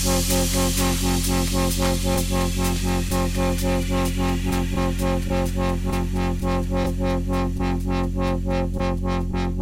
Thank you.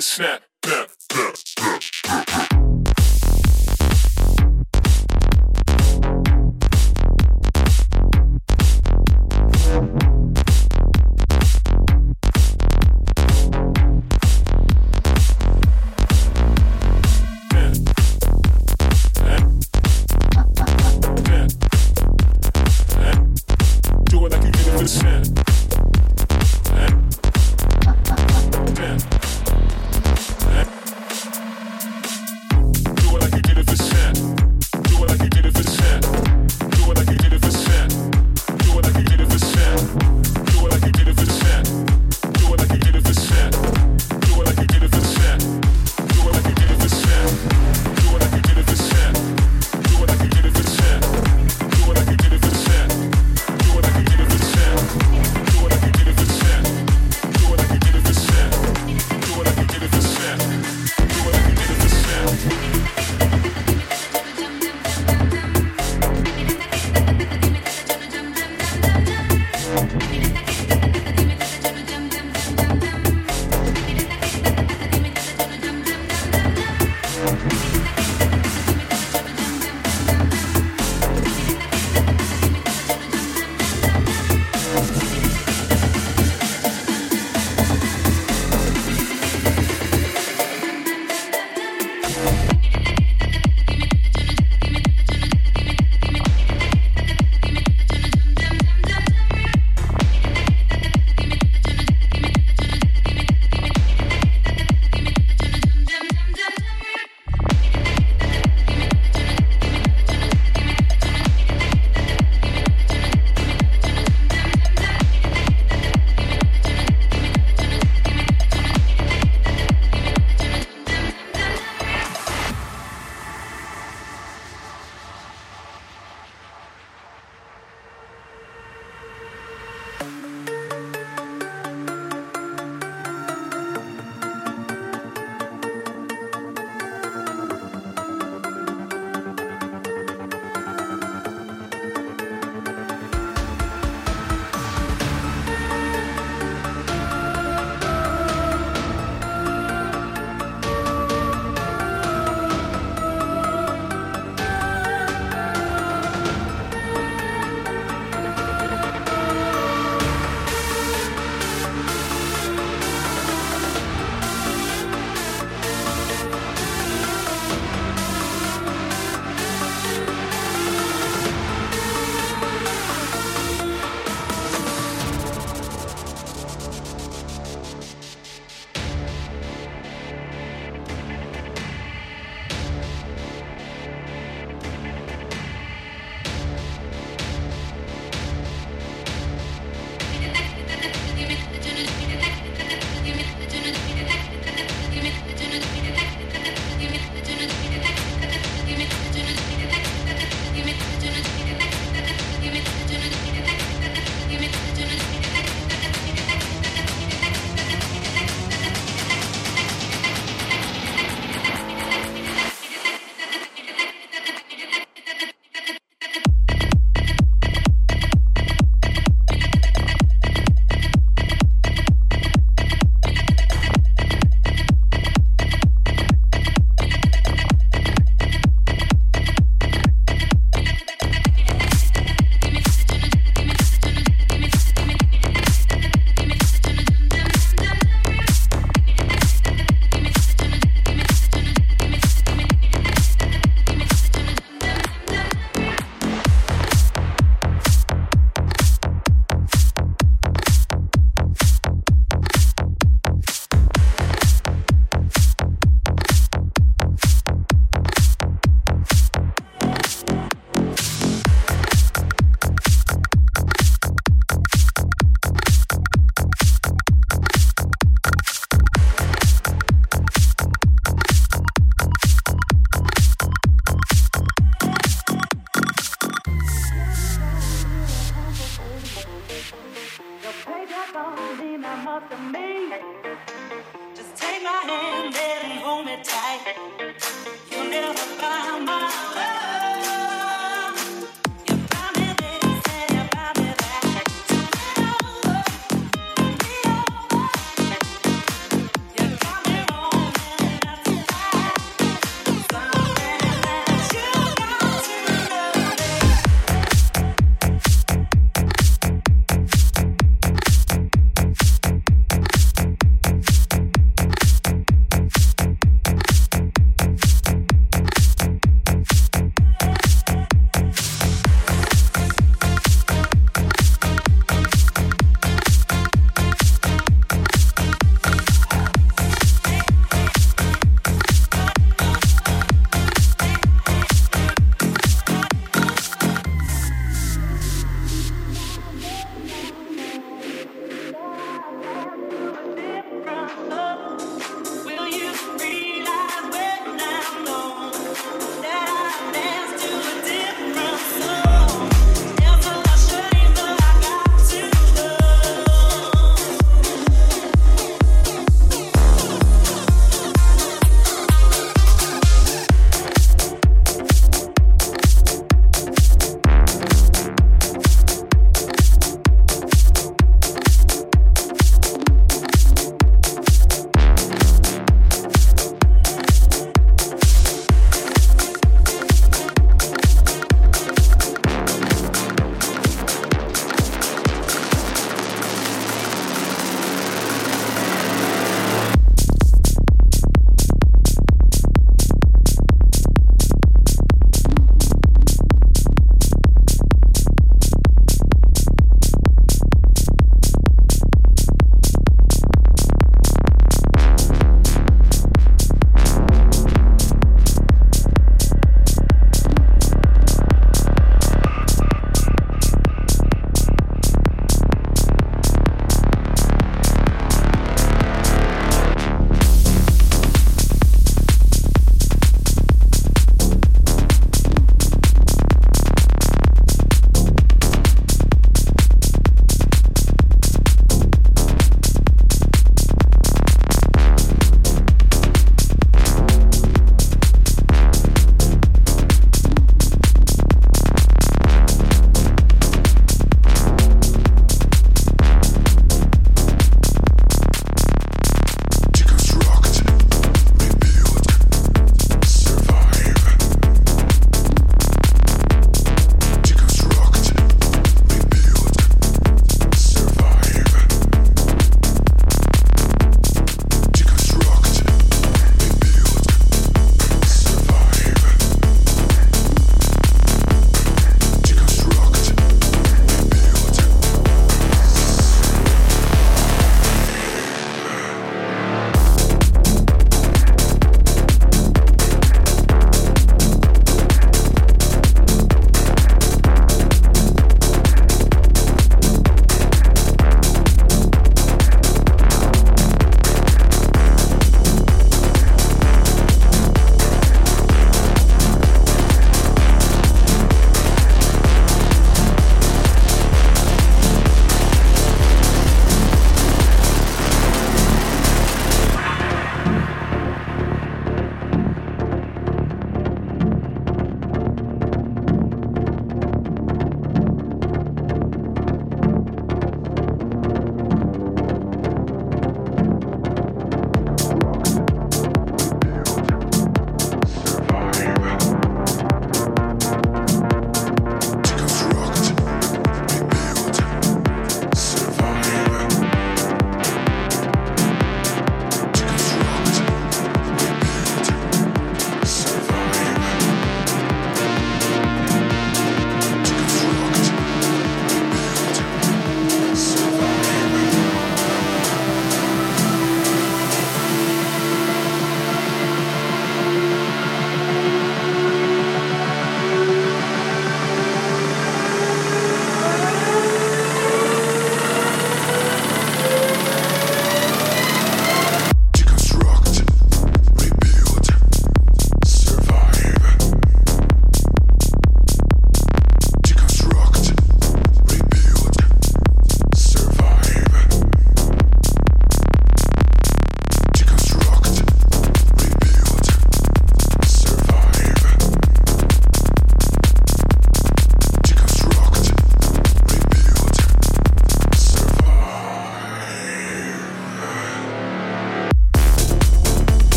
snap.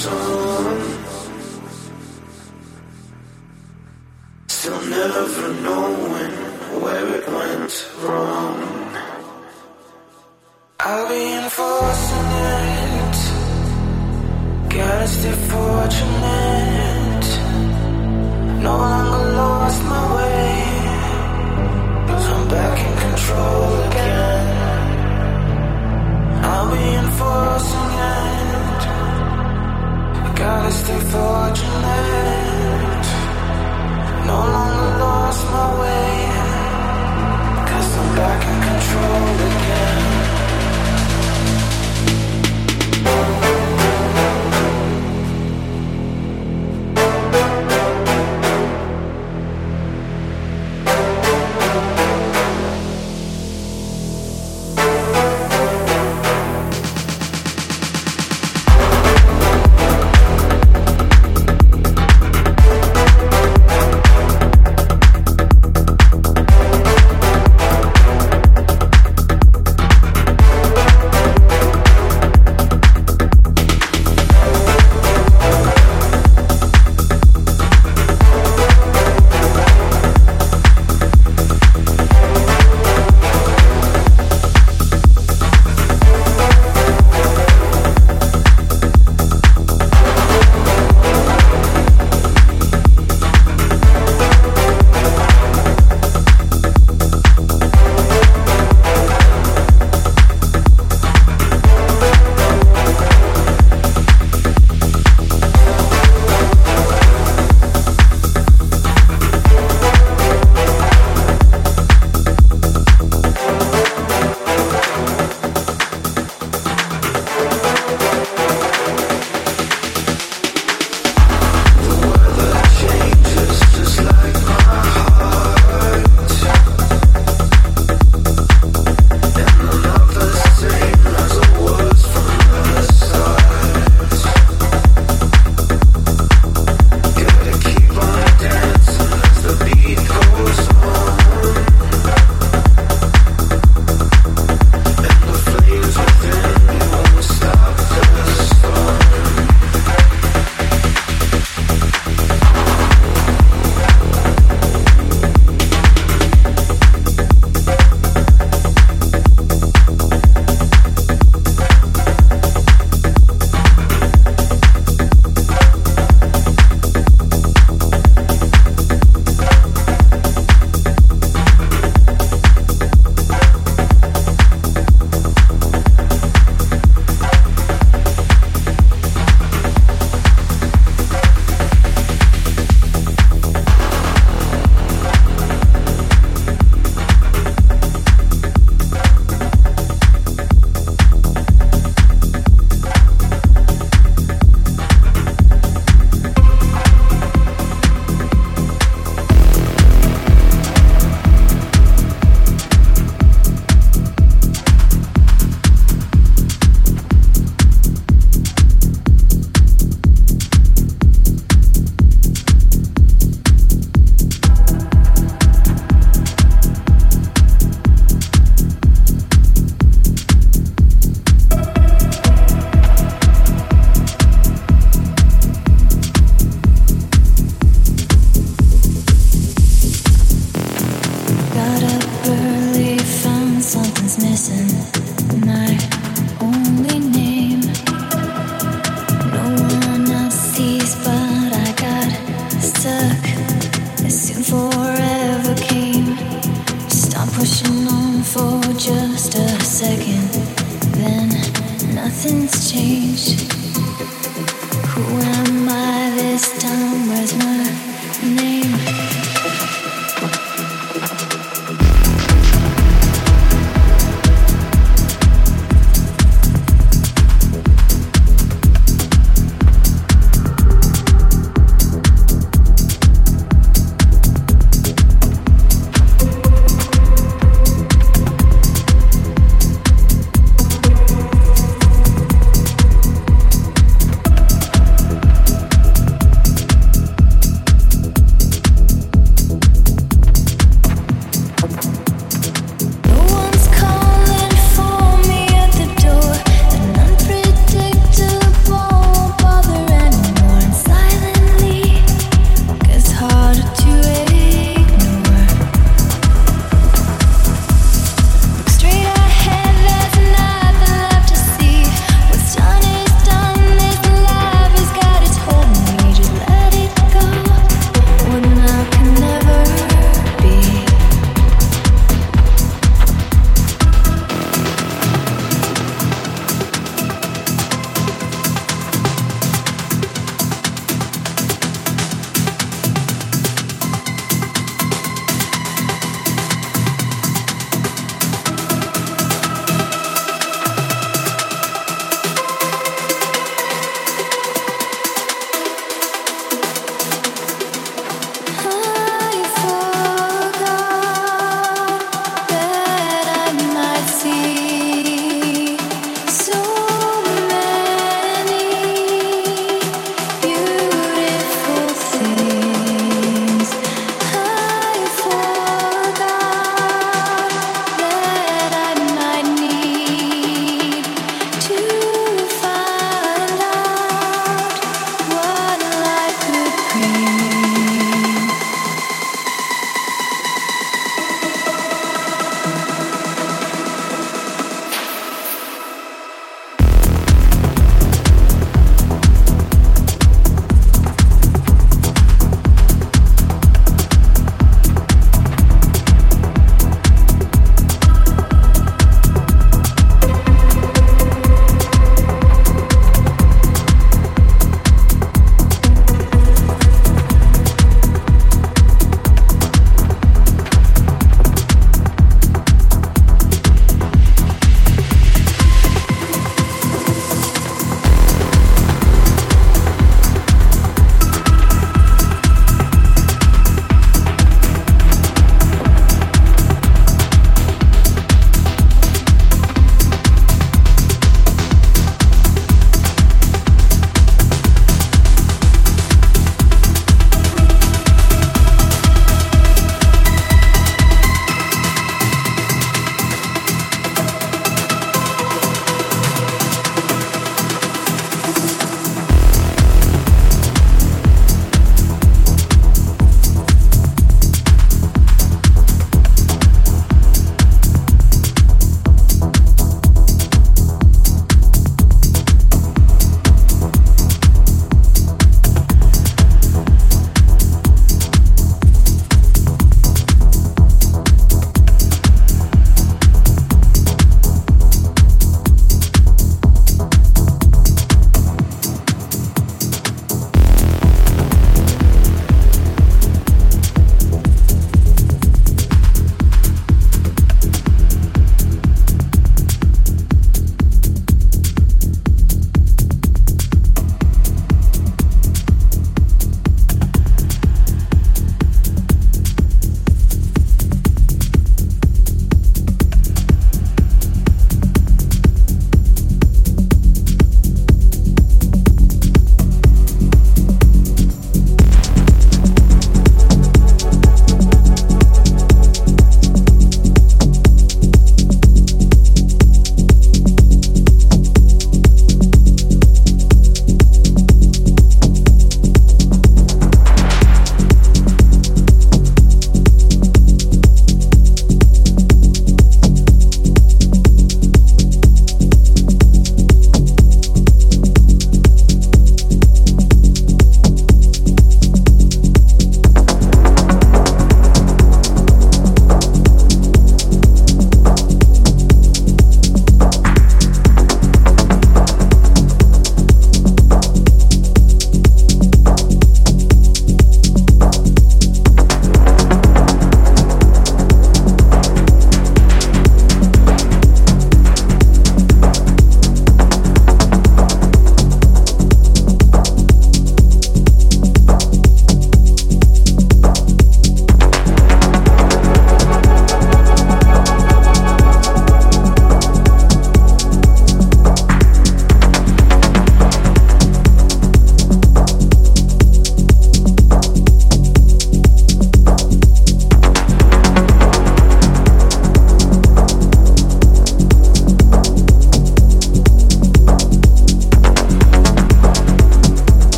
Still never knowing where it went wrong.